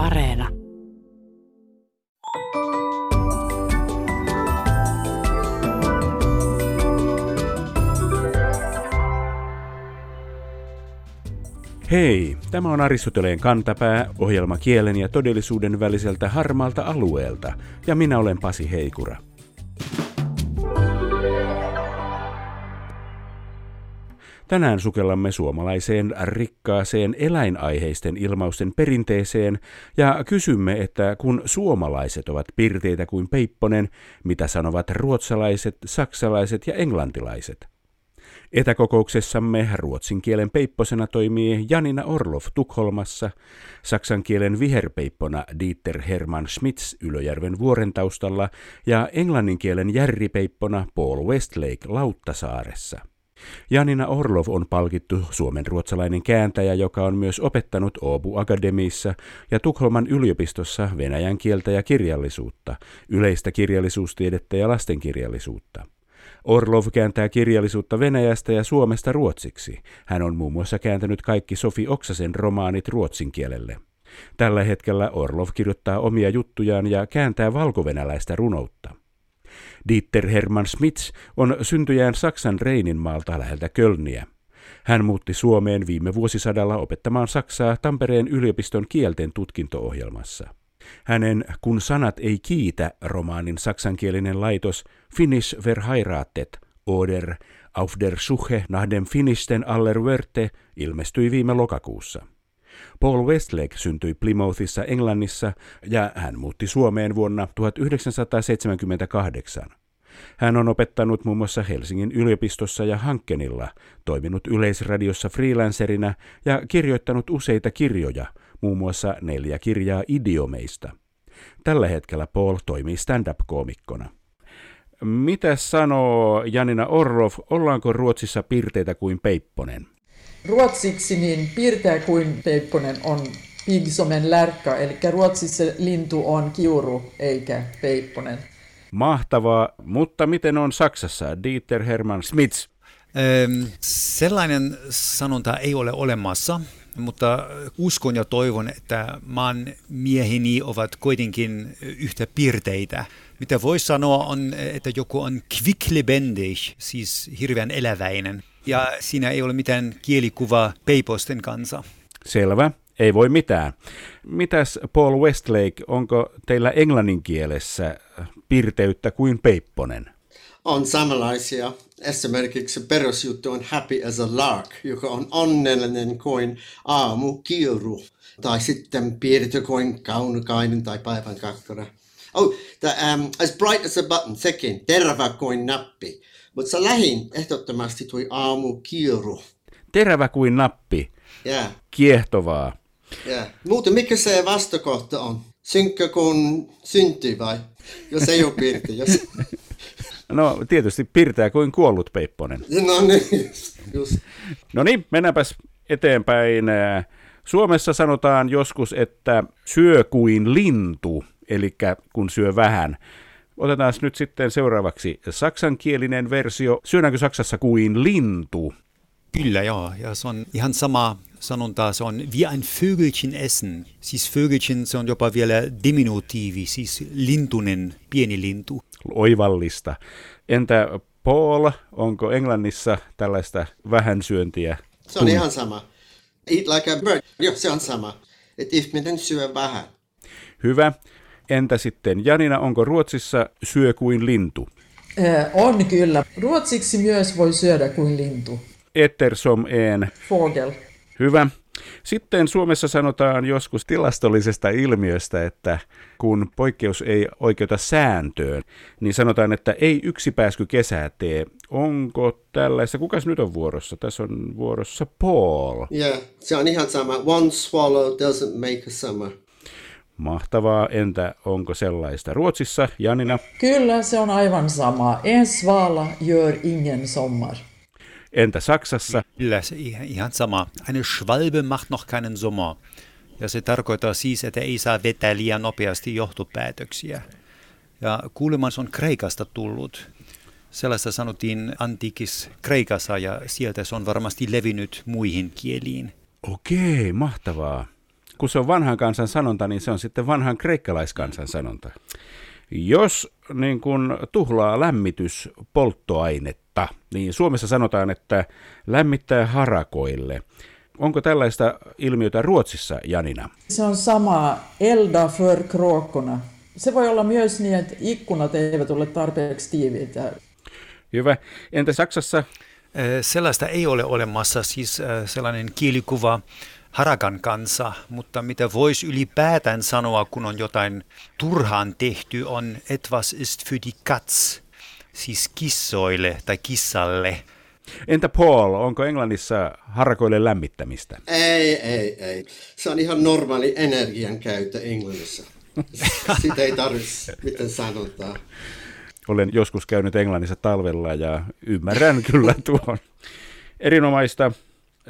Areena. Hei, tämä on Aristoteleen kantapää, ohjelma kielen ja todellisuuden väliseltä harmaalta alueelta, ja minä olen Pasi Heikura. Tänään sukellamme suomalaiseen rikkaaseen eläinaiheisten ilmausten perinteeseen ja kysymme, että kun suomalaiset ovat pirteitä kuin Peipponen, mitä sanovat ruotsalaiset, saksalaiset ja englantilaiset? Etäkokouksessamme ruotsin kielen peipposena toimii Janina Orlov Tukholmassa, saksan kielen viherpeippona Dieter Hermann Schmitz Ylöjärven vuoren taustalla ja englannin kielen järripeippona Paul Westlake Lauttasaaressa. Janina Orlov on palkittu suomen ruotsalainen kääntäjä, joka on myös opettanut Åbo Akademiissa ja Tukholman yliopistossa venäjän kieltä ja kirjallisuutta, yleistä kirjallisuustiedettä ja lastenkirjallisuutta. Orlov kääntää kirjallisuutta Venäjästä ja Suomesta ruotsiksi. Hän on muun muassa kääntänyt kaikki Sofi Oksasen romaanit ruotsin kielelle. Tällä hetkellä Orlov kirjoittaa omia juttujaan ja kääntää valkovenäläistä runoutta. Dieter Hermann Schmitz on syntyjään Saksan Reininmaalta läheltä Kölniä. Hän muutti Suomeen viime vuosisadalla opettamaan Saksaa Tampereen yliopiston kielten tutkinto-ohjelmassa. Hänen Kun sanat ei kiitä romaanin saksankielinen laitos Finnish verheiratet oder auf der Suche nach dem finnisten aller Wörte ilmestyi viime lokakuussa. Paul Westlake syntyi Plymouthissa Englannissa ja hän muutti Suomeen vuonna 1978. Hän on opettanut muun muassa Helsingin yliopistossa ja Hankkenilla, toiminut yleisradiossa freelancerina ja kirjoittanut useita kirjoja, muun muassa neljä kirjaa idiomeista. Tällä hetkellä Paul toimii stand-up-koomikkona. Mitä sanoo Janina Orrov, ollaanko Ruotsissa pirteitä kuin Peipponen? Ruotsiksi niin piirteä kuin Peipponen on pig som en lärka, eli Ruotsissa lintu on kiuru eikä Peipponen. Mahtavaa, mutta miten on Saksassa, Dieter Hermann Schmitz? Ähm, sellainen sanonta ei ole olemassa, mutta uskon ja toivon, että maan miehini ovat kuitenkin yhtä piirteitä. Mitä voisi sanoa on, että joku on quicklebendig, siis hirveän eläväinen. Ja siinä ei ole mitään kielikuvaa peiposten kanssa. Selvä, ei voi mitään. Mitäs Paul Westlake, onko teillä englannin kielessä pirteyttä kuin peipponen? On samanlaisia. Esimerkiksi perusjuttu on happy as a lark, joka on onnellinen kuin aamukiuru. Tai sitten piirtö kuin kaunokainen tai päivän kakkara. Oh, the, um, as bright as a button, sekin, terävä kuin nappi. Mutta se lähin ehdottomasti tuli aamukiuru. Terävä kuin nappi. Yeah. Kiehtovaa. Yeah. Muuten mikä se vastakohta on? Synkkä kun syntyy vai? Jos ei ole piirti. Jos... No tietysti pirtää kuin kuollut Peipponen. No niin, just. No niin, mennäänpäs eteenpäin. Suomessa sanotaan joskus, että syö kuin lintu, eli kun syö vähän. Otetaan nyt sitten seuraavaksi saksankielinen versio. Syödäänkö Saksassa kuin lintu? Kyllä joo, ja se on ihan sama sanonta, se on wie ein Vögelchen essen. Siis Vögelchen, se on jopa vielä diminutiivi, siis lintunen, pieni lintu. Oivallista. Entä Paul, onko Englannissa tällaista vähänsyöntiä? Se on ihan sama. Eat like a bird. Joo, se on sama. Että ihminen syö vähän. Hyvä. Entä sitten Janina, onko Ruotsissa syö kuin lintu? On kyllä. Ruotsiksi myös voi syödä kuin lintu. Ettersom en. Vogel. Hyvä. Sitten Suomessa sanotaan joskus tilastollisesta ilmiöstä, että kun poikkeus ei oikeuta sääntöön, niin sanotaan, että ei yksi pääsky kesää tee. Onko tällaista? Kukas nyt on vuorossa? Tässä on vuorossa Paul. Yeah, se on ihan sama. One swallow doesn't make a summer. Mahtavaa. Entä onko sellaista Ruotsissa, Janina? Kyllä, se on aivan sama. En svala gör ingen sommar. Entä Saksassa? Kyllä, se ihan, ihan sama. Eine Schwalbe macht noch keinen Sommer. Ja se tarkoittaa siis, että ei saa vetää liian nopeasti johtopäätöksiä. Ja kuulemma se on Kreikasta tullut. Sellaista sanottiin antiikis Kreikassa ja sieltä se on varmasti levinnyt muihin kieliin. Okei, mahtavaa. Kun se on vanhan kansan sanonta, niin se on sitten vanhan kreikkalaiskansan sanonta. Jos niin kun tuhlaa lämmitys polttoainetta, niin Suomessa sanotaan, että lämmittää harakoille. Onko tällaista ilmiötä Ruotsissa, Janina? Se on sama elda för kråkorna. Se voi olla myös niin, että ikkunat eivät ole tarpeeksi tiiviitä. Hyvä. Entä Saksassa? Sellaista ei ole olemassa, siis sellainen kielikuva harakan kanssa, mutta mitä voisi ylipäätään sanoa, kun on jotain turhaan tehty, on etwas ist für die Katz, siis kissoille tai kissalle. Entä Paul, onko Englannissa harakoille lämmittämistä? Ei, ei, ei. Se on ihan normaali energian käyttö Englannissa. Sitä ei tarvitse miten sanotaan. Olen joskus käynyt Englannissa talvella ja ymmärrän kyllä tuon. Erinomaista.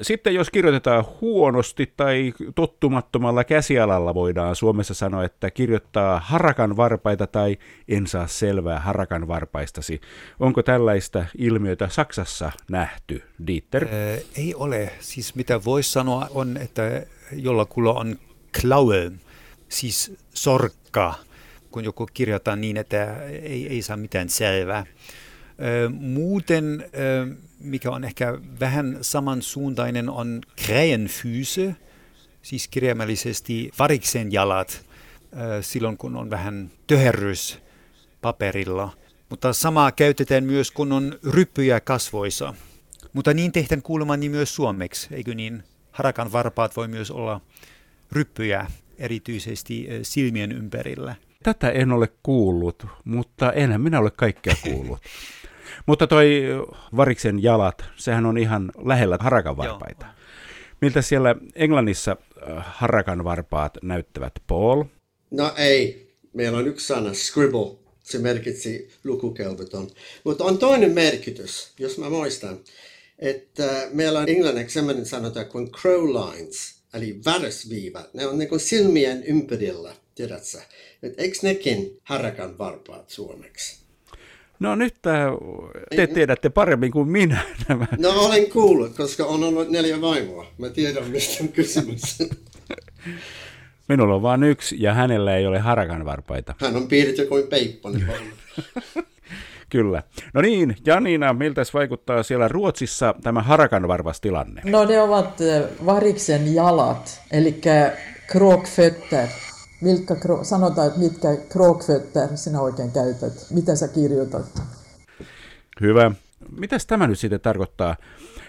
Sitten jos kirjoitetaan huonosti tai tottumattomalla käsialalla, voidaan Suomessa sanoa, että kirjoittaa harakan varpaita tai en saa selvää harakan varpaistasi. Onko tällaista ilmiötä Saksassa nähty, Dieter? Äh, ei ole. Siis mitä voisi sanoa on, että jollakulla on klaue, siis sorkka, kun joku kirjoittaa niin, että ei, ei saa mitään selvää. Muuten, mikä on ehkä vähän samansuuntainen, on kräjenfyyse, siis kirjaimellisesti variksen jalat, silloin kun on vähän töherrys paperilla. Mutta samaa käytetään myös, kun on ryppyjä kasvoissa. Mutta niin tehdään kuulemma niin myös suomeksi, eikö niin? Harakan varpaat voi myös olla ryppyjä, erityisesti silmien ympärillä. Tätä en ole kuullut, mutta enhän minä ole kaikkea kuullut. mutta toi variksen jalat, sehän on ihan lähellä harakan varpaita. Miltä siellä Englannissa äh, harakan varpaat näyttävät, Paul? No ei. Meillä on yksi sana, scribble. Se merkitsi lukukelvoton. Mutta on toinen merkitys, jos mä muistan, että meillä on englanniksi sellainen sanota kuin crowlines, eli väräsviivat. Ne on niin kuin silmien ympärillä, tiedätkö? Eikö nekin harakan varpaat suomeksi? No nyt te tiedätte paremmin kuin minä nämä. No olen kuullut, koska on ollut neljä vaimoa. Mä tiedän, mistä on kysymys. Minulla on vain yksi ja hänellä ei ole harakan varpaita. Hän on piirretty kuin peipponen Kyllä. No niin, Janina, miltä vaikuttaa siellä Ruotsissa tämä harakan varvastilanne? No ne ovat eh, variksen jalat, eli krokfötter. Vilkka, sanotaan, että mitkä krokfötter sinä oikein käytät. Mitä sä kirjoitat? Hyvä. Mitäs tämä nyt sitten tarkoittaa?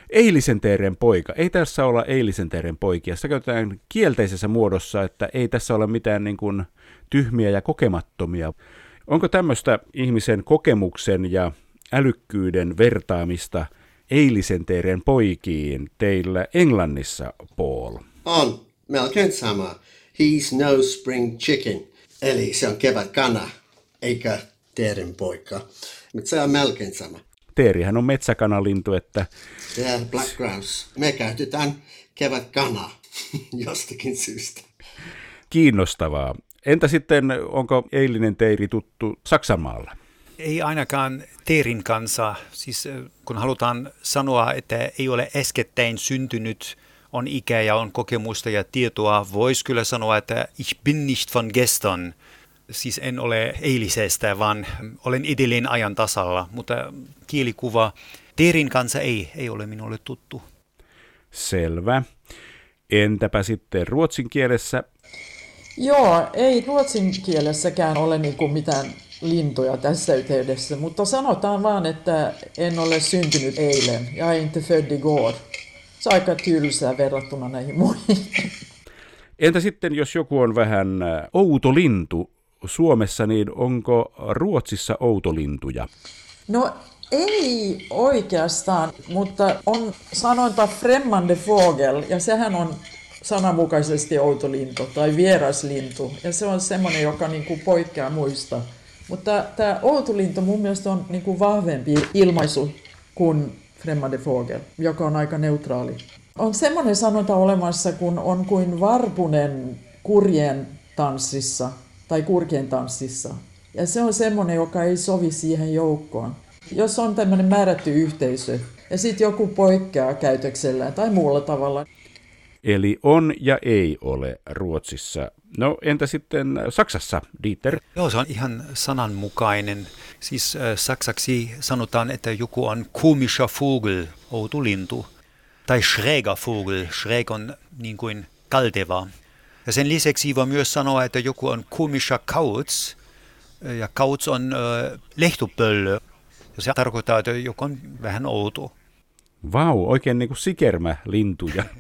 Eilisen teeren poika. Ei tässä olla eilisen teeren poikia. Sitä käytetään kielteisessä muodossa, että ei tässä ole mitään niin kuin tyhmiä ja kokemattomia. Onko tämmöistä ihmisen kokemuksen ja älykkyyden vertaamista eilisen teeren poikiin teillä Englannissa, Paul? On, melkein sama. He's no spring chicken. Eli se on kevät kana, eikä teerin poika. Mutta se on melkein sama. Teerihän on metsäkanalintu, että... Ja black grouse. Me käytetään kevät kana jostakin syystä. Kiinnostavaa. Entä sitten, onko eilinen teiri tuttu Saksanmaalla? Ei ainakaan teerin kanssa. Siis kun halutaan sanoa, että ei ole äskettäin syntynyt on ikä ja on kokemusta ja tietoa, voisi kyllä sanoa, että ich bin nicht von gestern. Siis en ole eilisestä, vaan olen edelleen ajan tasalla, mutta kielikuva Teerin kanssa ei, ei ole minulle tuttu. Selvä. Entäpä sitten ruotsin kielessä? Joo, ei ruotsin kielessäkään ole niin kuin mitään lintuja tässä yhteydessä, mutta sanotaan vaan, että en ole syntynyt eilen. ja inte född igår se on aika tylsää verrattuna näihin muihin. Entä sitten, jos joku on vähän äh, outo lintu Suomessa, niin onko Ruotsissa outolintuja? No ei oikeastaan, mutta on sanointa fremmande fågel, ja sehän on sananmukaisesti outolintu tai vieraslintu, ja se on semmoinen, joka niin kuin poikkeaa muista. Mutta tämä outolintu mun mielestä on niin kuin vahvempi ilmaisu kuin främmande fågel, joka on aika neutraali. On semmoinen sanonta olemassa, kun on kuin varpunen kurjen tanssissa tai kurkien tanssissa. Ja se on semmoinen, joka ei sovi siihen joukkoon. Jos on tämmöinen määrätty yhteisö ja sitten joku poikkeaa käytöksellä tai muulla tavalla. Eli on ja ei ole Ruotsissa. No entä sitten Saksassa, Dieter? Joo, se on ihan sananmukainen. Siis äh, saksaksi sanotaan, että joku on komischer Vogel, outo lintu, tai schräger Vogel. Schräg on niin kuin kalteva. Ja sen lisäksi voi myös sanoa, että joku on komischer Kauz, ja Kauz on äh, lehtopöllö. Ja se tarkoittaa, että joku on vähän outo. Vau, oikein niin kuin sikermä lintuja.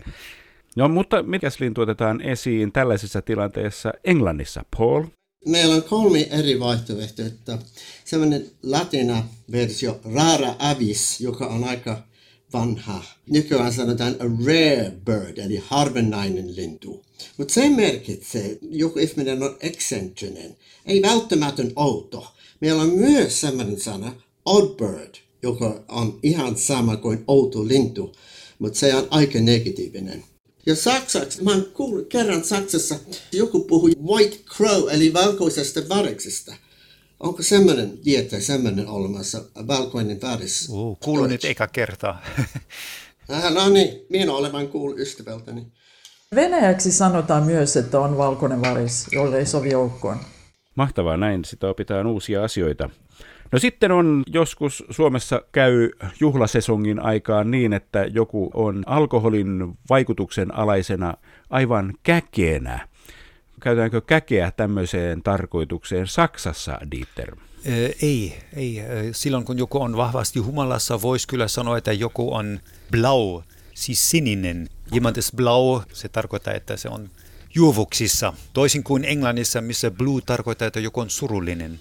No mutta mikäs lintu otetaan esiin tällaisessa tilanteessa Englannissa, Paul? Meillä on kolme eri vaihtoehtoa. Sellainen latina versio, rara avis, joka on aika vanha. Nykyään sanotaan a rare bird, eli harvinainen lintu. Mutta se merkitsee, joku ihminen on eksentrinen, ei välttämätön outo. Meillä on myös sellainen sana, odd bird, joka on ihan sama kuin outo lintu, mutta se on aika negatiivinen. Ja saksaksi, mä oon kuullut kerran Saksassa, joku puhui white crow, eli valkoisesta variksesta. Onko semmoinen dietä, semmoinen olemassa, valkoinen varis? Uh, kuulun nyt eka kertaa. äh, no niin, minä olen vain kuullut ystävältäni. Venäjäksi sanotaan myös, että on valkoinen varis, jolle ei sovi joukkoon. Mahtavaa, näin sitä opitaan uusia asioita. No sitten on joskus Suomessa käy juhlasesongin aikaan niin, että joku on alkoholin vaikutuksen alaisena aivan käkeenä. Käytetäänkö käkeä tämmöiseen tarkoitukseen Saksassa, Dieter? Ei, ei. Silloin kun joku on vahvasti humalassa, voisi kyllä sanoa, että joku on blau, siis sininen. Jemand ist blau, se tarkoittaa, että se on juovuksissa. Toisin kuin Englannissa, missä blue tarkoittaa, että joku on surullinen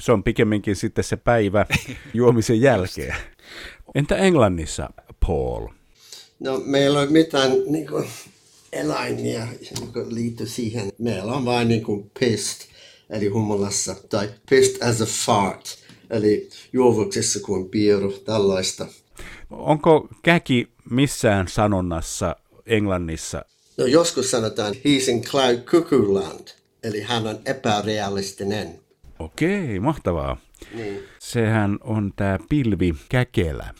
se on pikemminkin sitten se päivä juomisen jälkeen. Entä Englannissa, Paul? No meillä on mitään niin kuin, eläimiä, joka liittyy siihen. Meillä on vain niin kuin pist, eli humalassa, tai pist as a fart, eli juovuksissa kuin pieru, tällaista. Onko käki missään sanonnassa Englannissa? No joskus sanotaan he's in cloud cuckoo land, eli hän on epärealistinen. Okei, mahtavaa. Niin. Sehän on tämä pilvi käkelä.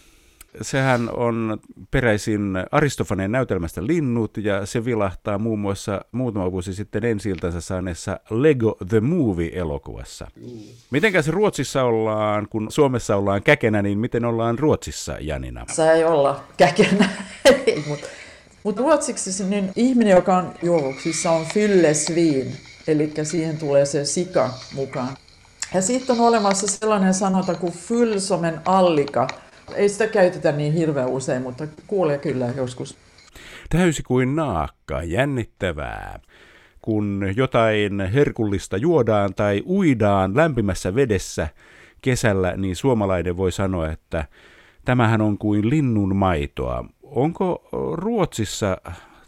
Sehän on peräisin Aristofaneen näytelmästä Linnut ja se vilahtaa muun muassa muutama vuosi sitten ensi saaneessa Lego The Movie-elokuvassa. Mm. Mitenkäs Ruotsissa ollaan, kun Suomessa ollaan käkenä, niin miten ollaan Ruotsissa, Janina? Se ei olla käkenä, mutta mut ruotsiksi niin ihminen, joka on juovuksissa, on fyllesviin, eli siihen tulee se sika mukaan. Ja sitten on olemassa sellainen sanota kuin fylsomen allika. Ei sitä käytetä niin hirveän usein, mutta kuulee kyllä joskus. Täysi kuin naakka, jännittävää. Kun jotain herkullista juodaan tai uidaan lämpimässä vedessä kesällä, niin suomalainen voi sanoa, että tämähän on kuin linnun maitoa. Onko Ruotsissa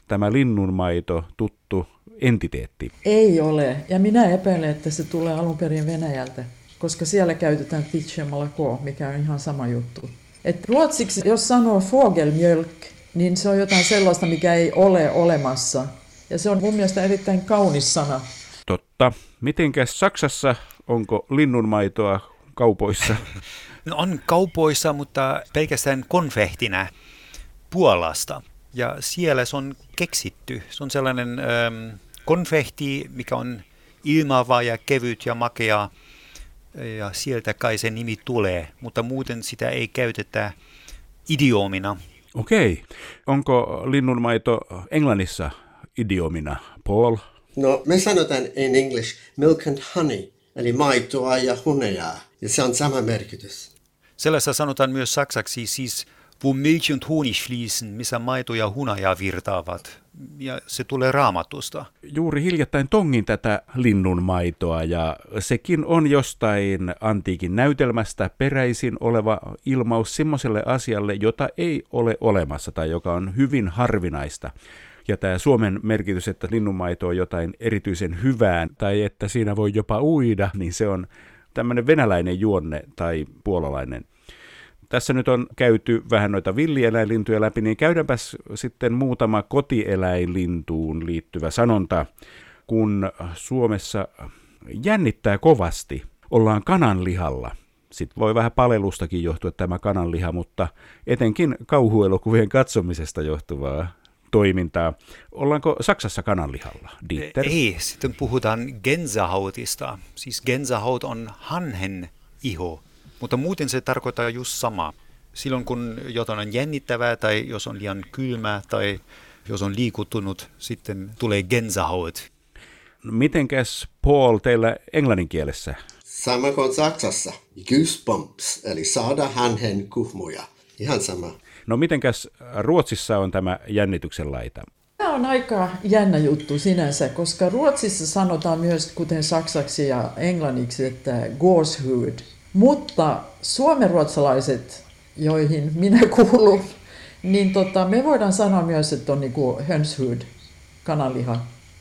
tämä linnunmaito tuttu entiteetti? Ei ole, ja minä epäilen, että se tulee alun perin Venäjältä, koska siellä käytetään Titchemalako, mikä on ihan sama juttu. Et ruotsiksi, jos sanoo fogelmjölk, niin se on jotain sellaista, mikä ei ole olemassa. Ja se on mun mielestä erittäin kaunis sana. Totta. Mitenkäs Saksassa, onko linnunmaitoa kaupoissa? No on kaupoissa, mutta pelkästään konfehtina Puolasta. Ja siellä se on keksitty. Se on sellainen ähm, konfehti, mikä on ilmava ja kevyt ja makea. Ja sieltä kai se nimi tulee, mutta muuten sitä ei käytetä idiomina. Okei. Onko linnunmaito Englannissa idiomina, Paul? No, me sanotaan in English milk and honey, eli maitoa ja hunajaa, ja se on sama merkitys. Sellaista sanotaan myös saksaksi, siis wo Milch und Honig fließen, missä maito ja hunaja virtaavat. Ja se tulee raamatusta. Juuri hiljattain tongin tätä linnun maitoa ja sekin on jostain antiikin näytelmästä peräisin oleva ilmaus semmoiselle asialle, jota ei ole olemassa tai joka on hyvin harvinaista. Ja tämä Suomen merkitys, että linnunmaito on jotain erityisen hyvää tai että siinä voi jopa uida, niin se on tämmöinen venäläinen juonne tai puolalainen tässä nyt on käyty vähän noita villieläinlintuja läpi, niin käydäänpäs sitten muutama kotieläinlintuun liittyvä sanonta, kun Suomessa jännittää kovasti, ollaan kananlihalla. Sitten voi vähän palelustakin johtua tämä kananliha, mutta etenkin kauhuelokuvien katsomisesta johtuvaa toimintaa. Ollaanko Saksassa kananlihalla, Dieter? Ei, sitten puhutaan Gänsehautista. Siis Gänsehaut on hanhen iho, mutta muuten se tarkoittaa just sama. Silloin kun jotain on jännittävää tai jos on liian kylmä tai jos on liikuttunut, sitten tulee Gänsehaut. Mitenkäs Paul teillä englannin kielessä? Sama kuin Saksassa. Goosebumps, eli saada hanhen kuhmuja. Ihan sama. No mitenkäs Ruotsissa on tämä jännityksen laita? Tämä on aika jännä juttu sinänsä, koska Ruotsissa sanotaan myös, kuten saksaksi ja englanniksi, että gooshood. Mutta suomenruotsalaiset, joihin minä kuulun, niin tota, me voidaan sanoa myös, että on niinku hönshood, kananliha.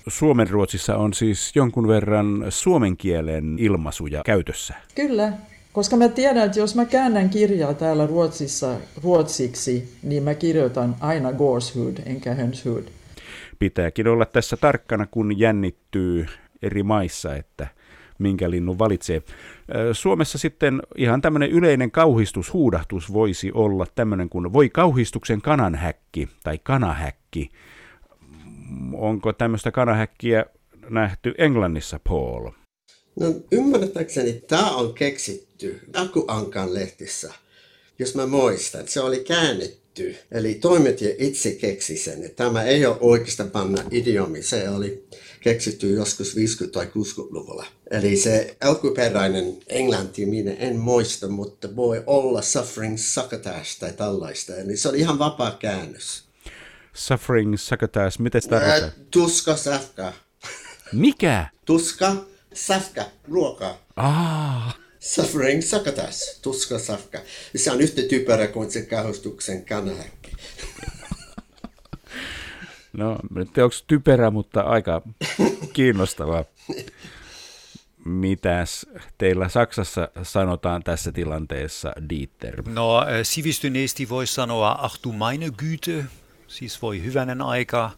Suomen Ruotsissa on siis jonkun verran suomen kielen ilmaisuja käytössä. Kyllä, koska mä tiedän, että jos mä käännän kirjaa täällä Ruotsissa ruotsiksi, niin mä kirjoitan aina gooshood enkä hönshood. Pitääkin olla tässä tarkkana, kun jännittyy eri maissa, että minkä linnun valitsee. Suomessa sitten ihan tämmöinen yleinen kauhistushuudahtus voisi olla tämmöinen kuin voi kauhistuksen kananhäkki tai kanahäkki. Onko tämmöistä kanahäkkiä nähty Englannissa, Paul? No ymmärtääkseni tämä on keksitty Akuankan lehtissä, jos mä muistan. Se oli käännetty, eli toimittaja itse keksi sen. Tämä ei ole oikeastaan panna idiomi, se oli keksitty joskus 50- tai 60-luvulla. Eli se alkuperäinen englanti minä en muista, mutta voi olla suffering succotash tai tällaista. Eli se oli ihan vapaa käännös. Suffering succotash, miten se tarkoittaa? Tuska, sähkä. Mikä? Tuska, sähkä, ruoka. Ah, Suffering succotash, tuska, sähkä. Se on yhtä typerä kuin se kauhistuksen kanahäkki. No nyt onko typerä, mutta aika kiinnostavaa. Mitäs teillä Saksassa sanotaan tässä tilanteessa, Dieter? No, äh, sivistyneesti voi sanoa, ach du meine Güte, siis voi hyvänen aika,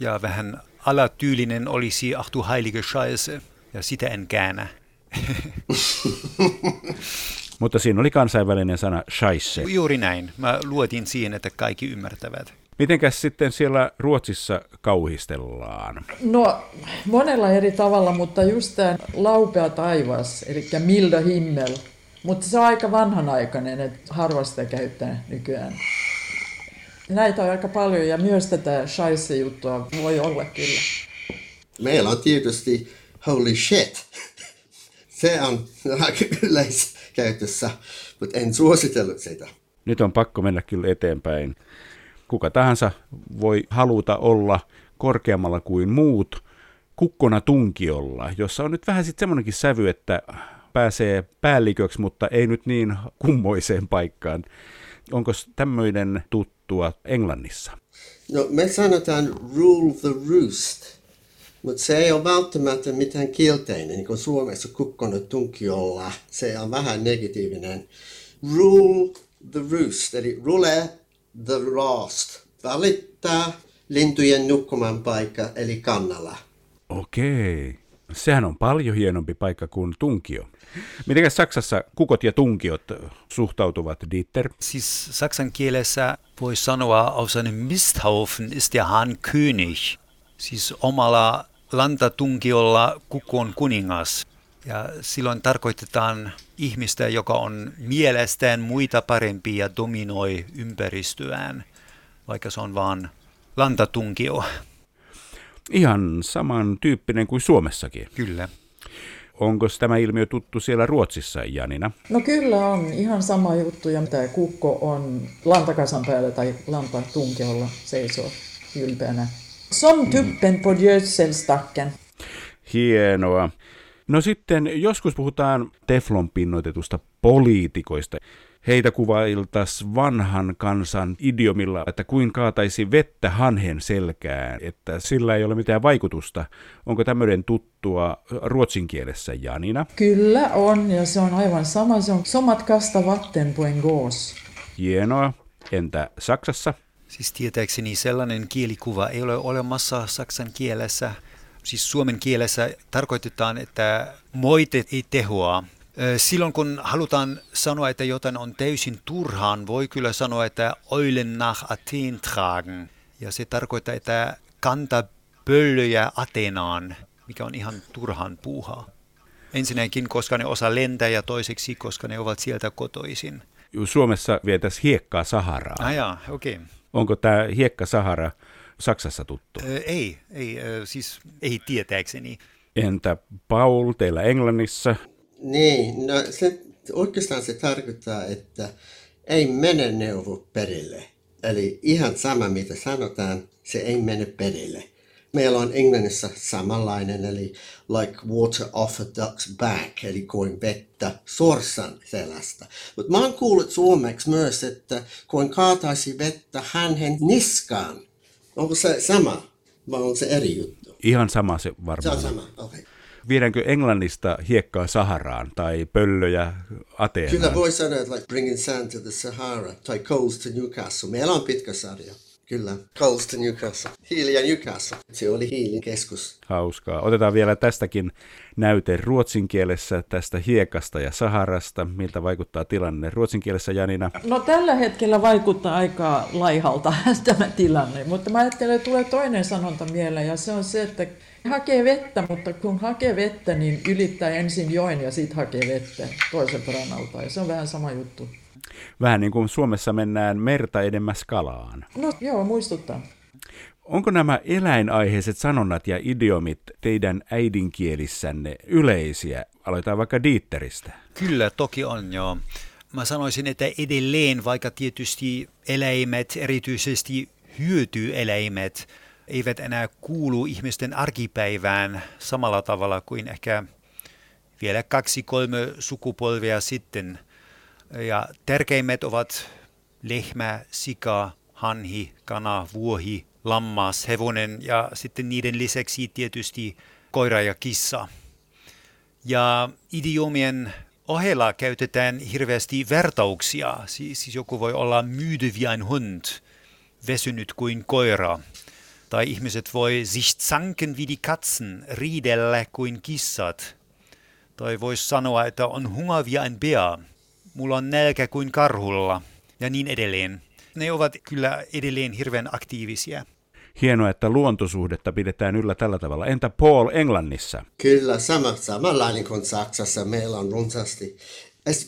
ja vähän alatyylinen olisi, ach du heilige Scheiße, ja sitä en käännä. Mutta siinä oli kansainvälinen sana scheisse. Juuri näin. Mä luotin siihen, että kaikki ymmärtävät. Mitenkäs sitten siellä Ruotsissa kauhistellaan? No, monella eri tavalla, mutta just tämä laupea taivas, eli milda himmel. Mutta se on aika vanhanaikainen, että harva sitä käyttää nykyään. Näitä on aika paljon ja myös tätä shaisse-juttua voi olla kyllä. Meillä on tietysti holy shit. Se on aika yleiskäytössä, mutta en suositellut sitä. Nyt on pakko mennä kyllä eteenpäin. Kuka tahansa voi haluta olla korkeammalla kuin muut kukkona tunkiolla, jossa on nyt vähän sitten semmoinenkin sävy, että pääsee päälliköksi, mutta ei nyt niin kummoiseen paikkaan. Onko tämmöinen tuttua Englannissa? No, me sanotaan rule the roost, mutta se ei ole välttämättä mitään kielteinen, niin kuin Suomessa kukkona tunkiolla. Se on vähän negatiivinen. Rule the roost, eli rule the roost. Välittää lintujen nukkuman paikka, eli kannalla. Okei. Sehän on paljon hienompi paikka kuin tunkio. Miten Saksassa kukot ja tunkiot suhtautuvat, Dieter? Siis saksan kielessä voi sanoa, auf seinem Misthaufen ist der Hahn König. Siis omalla lantatunkiolla kukko on kuningas. Ja silloin tarkoitetaan ihmistä, joka on mielestään muita parempi ja dominoi ympäristöään, vaikka se on vaan lantatunkio. Ihan samantyyppinen kuin Suomessakin. Kyllä. Onko tämä ilmiö tuttu siellä Ruotsissa, Janina? No kyllä on ihan sama juttu ja tämä kukko on lantakasan päällä tai lantatunkiolla seisoo ylpeänä. Som tuppen på gödselstacken. Hienoa. No sitten joskus puhutaan teflon pinnoitetusta poliitikoista. Heitä kuvailtas vanhan kansan idiomilla, että kuin kaataisi vettä hanhen selkään, että sillä ei ole mitään vaikutusta. Onko tämmöinen tuttua ruotsin kielessä, Janina? Kyllä on ja se on aivan sama. Se on somat kasta vatten på en gås. Hienoa. Entä Saksassa? Siis tietääkseni sellainen kielikuva ei ole olemassa saksan kielessä. Siis suomen kielessä tarkoitetaan, että moite ei tehoa. Silloin kun halutaan sanoa, että jotain on täysin turhaan, voi kyllä sanoa, että Eulen nach Athen tragen. Ja se tarkoittaa, että kanta pöllöjä Atenaan, mikä on ihan turhan puuhaa. Ensinnäkin, koska ne osaa lentää ja toiseksi, koska ne ovat sieltä kotoisin. Suomessa vietäisi hiekkaa Saharaa. Ah jaa, okei. Okay. Onko tämä hiekka Sahara Saksassa tuttu? Ö, ei, ei, siis ei tietääkseni. Entä Paul, teillä Englannissa? Niin, no se, oikeastaan se tarkoittaa, että ei mene neuvo perille. Eli ihan sama mitä sanotaan, se ei mene perille. Meillä on Englannissa samanlainen, eli like water off a duck's back, eli kuin vettä sorsan selästä. Mutta mä oon kuullut suomeksi myös, että kuin kaataisi vettä hänhen niskaan. Onko se sama vai on se eri juttu? Ihan sama se varmaan. Se on sama, okei. Okay. Viedäänkö Englannista hiekkaa Saharaan tai pöllöjä Ateenaan? Kyllä voi sanoa, että like bringing sand to the Sahara tai coals to Newcastle. Meillä on pitkä sarja. Kyllä, coals to Newcastle. Hiili ja Newcastle. Se oli hiilikeskus. Hauskaa. Otetaan vielä tästäkin näyte ruotsin kielessä tästä hiekasta ja Saharasta. Miltä vaikuttaa tilanne ruotsin kielessä, Janina? No tällä hetkellä vaikuttaa aika laihalta tämä tilanne, mutta mä ajattelen, että tulee toinen sanonta mieleen ja se on se, että hakee vettä, mutta kun hakee vettä, niin ylittää ensin joen ja sitten hakee vettä toiselta rannalta. Ja se on vähän sama juttu. Vähän niin kuin Suomessa mennään merta edemmäs kalaan. No joo, muistuttaa. Onko nämä eläinaiheiset sanonnat ja idiomit teidän äidinkielissänne yleisiä? Aloitetaan vaikka Diitteristä. Kyllä, toki on joo. Mä sanoisin, että edelleen, vaikka tietysti eläimet, erityisesti hyötyeläimet, eivät enää kuulu ihmisten arkipäivään samalla tavalla kuin ehkä vielä kaksi, kolme sukupolvia sitten. Ja tärkeimmät ovat lehmä, sika, hanhi, kana, vuohi, lammas, hevonen ja sitten niiden lisäksi tietysti koira ja kissa. Ja idiomien ohella käytetään hirveästi vertauksia. Siis joku voi olla müde wie Hund, väsynyt kuin koira – tai ihmiset voi sich zanken wie die Katzen, riidellä kuin kissat. Tai voisi sanoa, että on hunger wie ein Bär, mulla on nälkä kuin karhulla ja niin edelleen. Ne ovat kyllä edelleen hirveän aktiivisia. Hienoa, että luontosuhdetta pidetään yllä tällä tavalla. Entä Paul Englannissa? Kyllä, sama, samanlainen kuin Saksassa. Meillä on runsaasti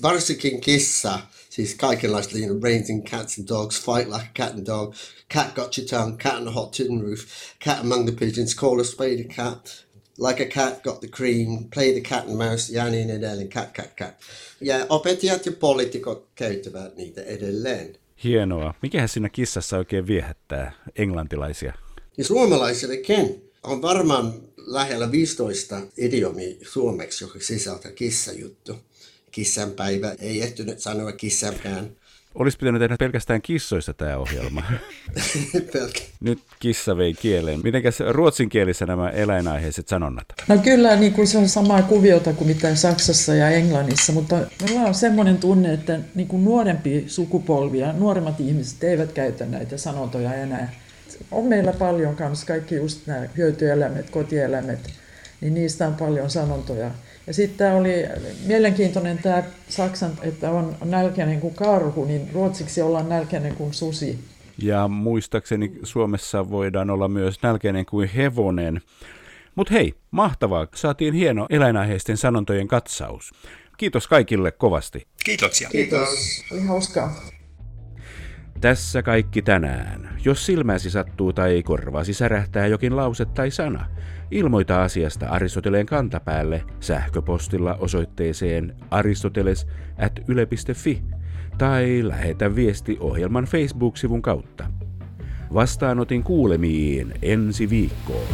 varsinkin kissa, siis kaikenlaista, you know, raising cats and dogs, fight like a cat and dog, cat got your tongue, cat on a hot tin roof, cat among the pigeons, call a spade a cat, like a cat got the cream, play the cat and mouse, ja niin edelleen, cat, cat, cat. Ja opettajat ja poliitikot käyttävät niitä edelleen. Hienoa. Mikähän siinä kissassa oikein viehättää englantilaisia? Ja suomalaisillekin on varmaan lähellä 15 idiomi suomeksi, joka sisältää kissajuttu kissanpäivä. Ei ehtinyt sanoa kissankään. Olisi pitänyt tehdä pelkästään kissoista tämä ohjelma. Nyt kissa vei kieleen. Mitenkäs ruotsinkielissä nämä eläinaiheiset sanonnat? No kyllä niin kuin se on samaa kuviota kuin mitä Saksassa ja Englannissa, mutta meillä on semmoinen tunne, että niin kuin nuorempi sukupolvi ja nuoremmat ihmiset eivät käytä näitä sanontoja enää. On meillä paljon kanssa kaikki just nämä hyötyeläimet, kotieläimet, niin niistä on paljon sanontoja. Ja sitten tämä oli mielenkiintoinen tämä Saksan, että on nälkäinen kuin karhu, niin ruotsiksi ollaan nälkäinen kuin susi. Ja muistaakseni Suomessa voidaan olla myös nälkäinen kuin hevonen. Mutta hei, mahtavaa. Saatiin hieno eläinaiheisten sanontojen katsaus. Kiitos kaikille kovasti. Kiitoksia. Kiitos. Oli hauskaa. Tässä kaikki tänään. Jos silmäsi sattuu tai korvaasi särähtää jokin lause tai sana, ilmoita asiasta Aristoteleen kantapäälle sähköpostilla osoitteeseen aristoteles.yle.fi tai lähetä viesti ohjelman Facebook-sivun kautta. Vastaanotin kuulemiin ensi viikkoon.